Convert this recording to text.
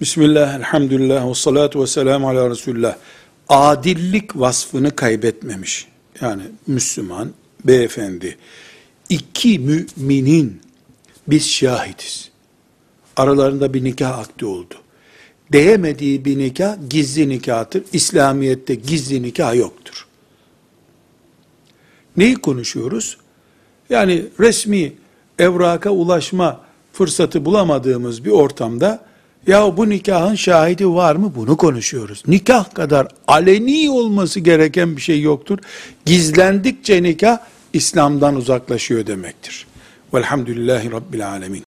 Bismillah, elhamdülillah, ve salatu ve selamu ala Resulullah. Adillik vasfını kaybetmemiş. Yani Müslüman, beyefendi. İki müminin biz şahitiz. Aralarında bir nikah akdi oldu. Değemediği bir nikah gizli nikahtır. İslamiyet'te gizli nikah yoktur. Neyi konuşuyoruz? Yani resmi evraka ulaşma fırsatı bulamadığımız bir ortamda ya bu nikahın şahidi var mı? Bunu konuşuyoruz. Nikah kadar aleni olması gereken bir şey yoktur. Gizlendikçe nikah İslam'dan uzaklaşıyor demektir. Velhamdülillahi Rabbil Alemin.